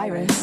virus.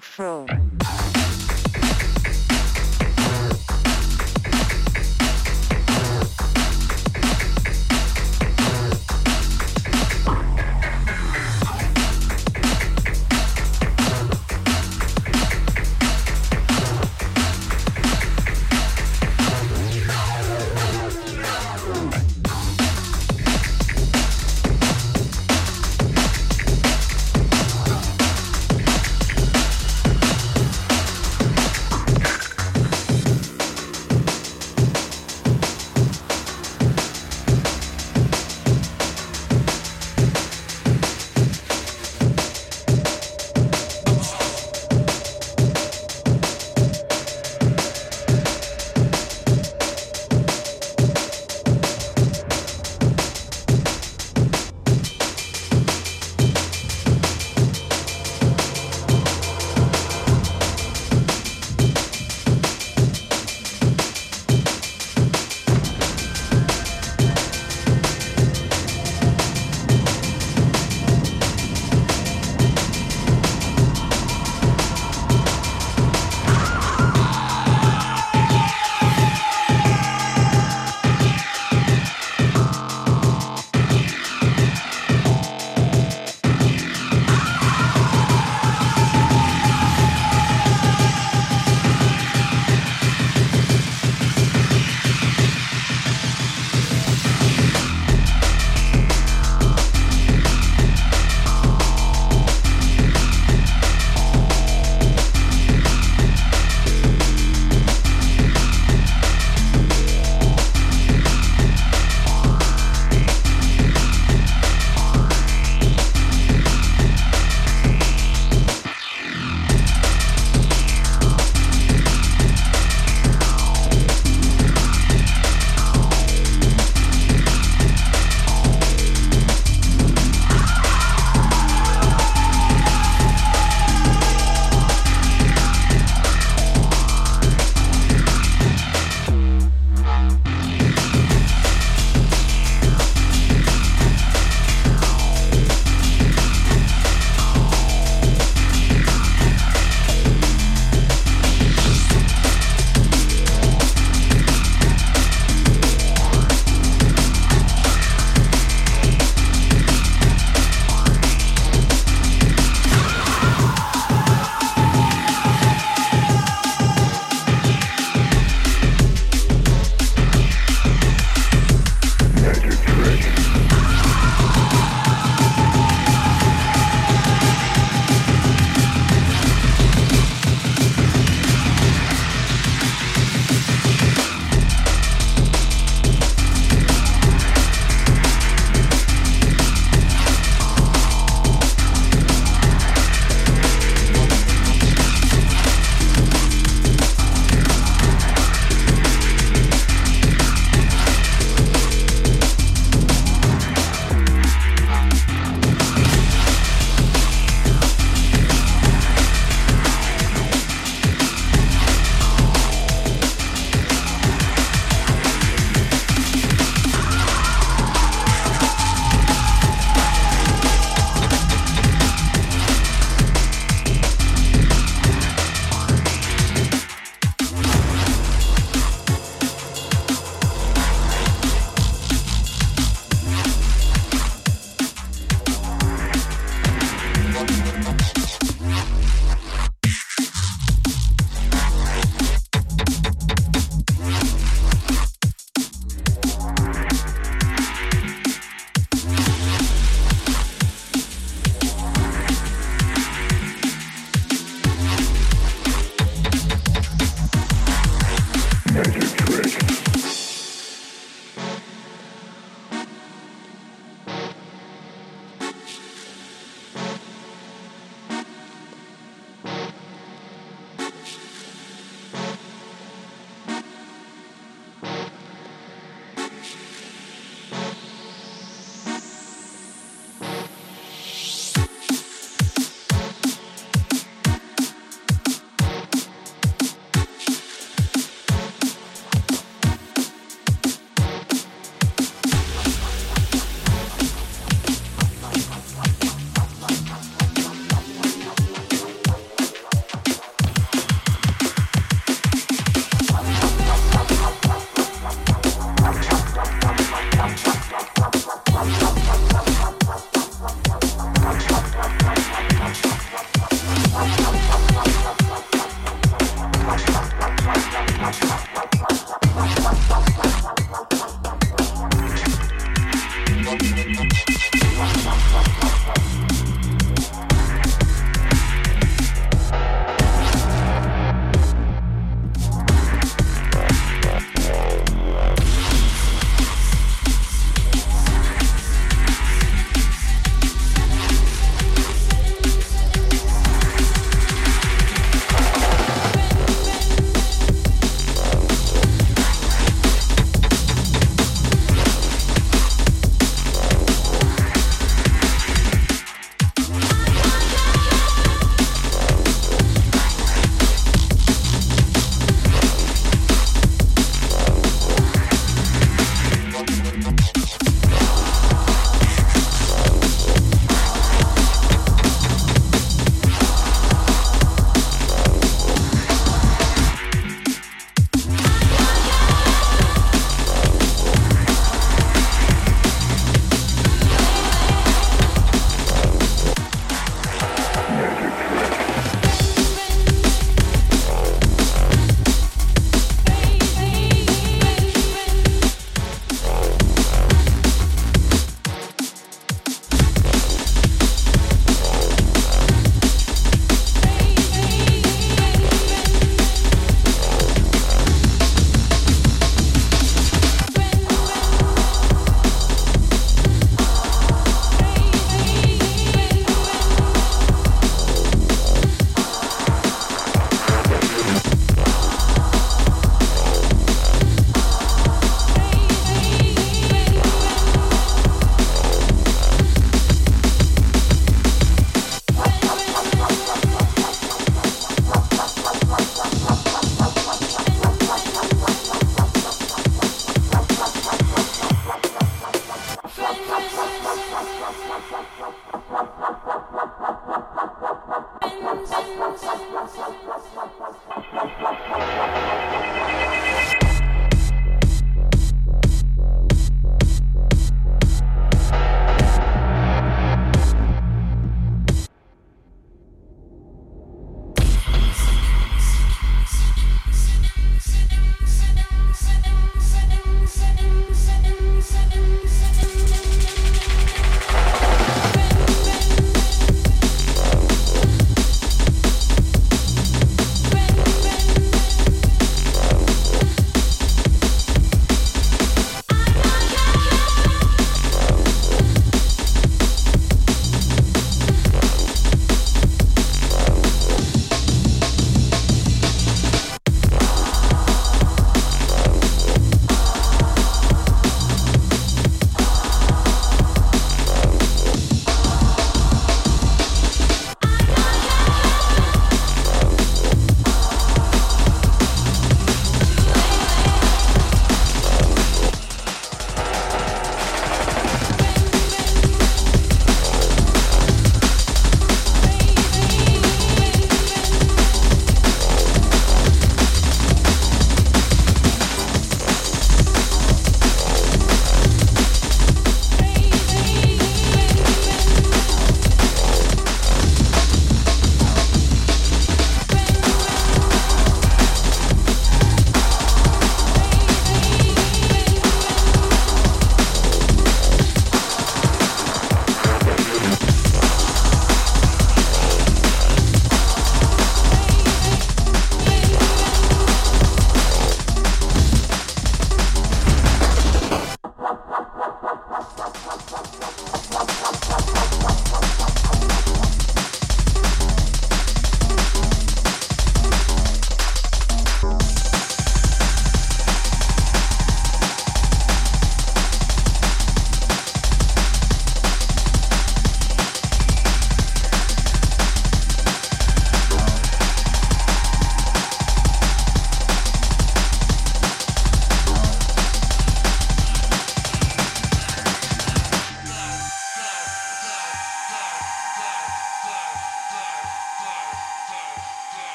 Control.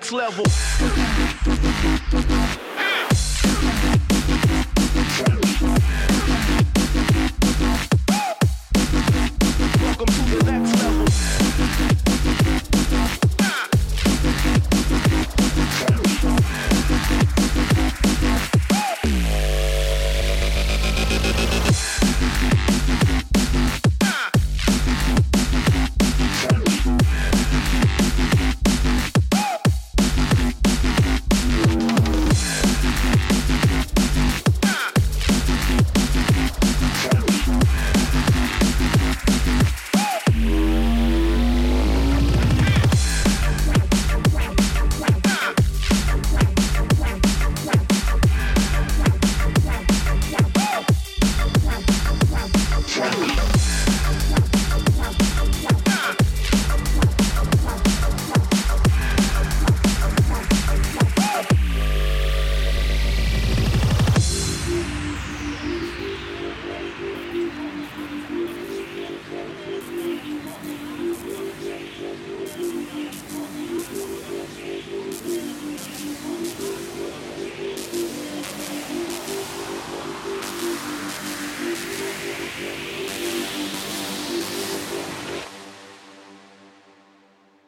Next level.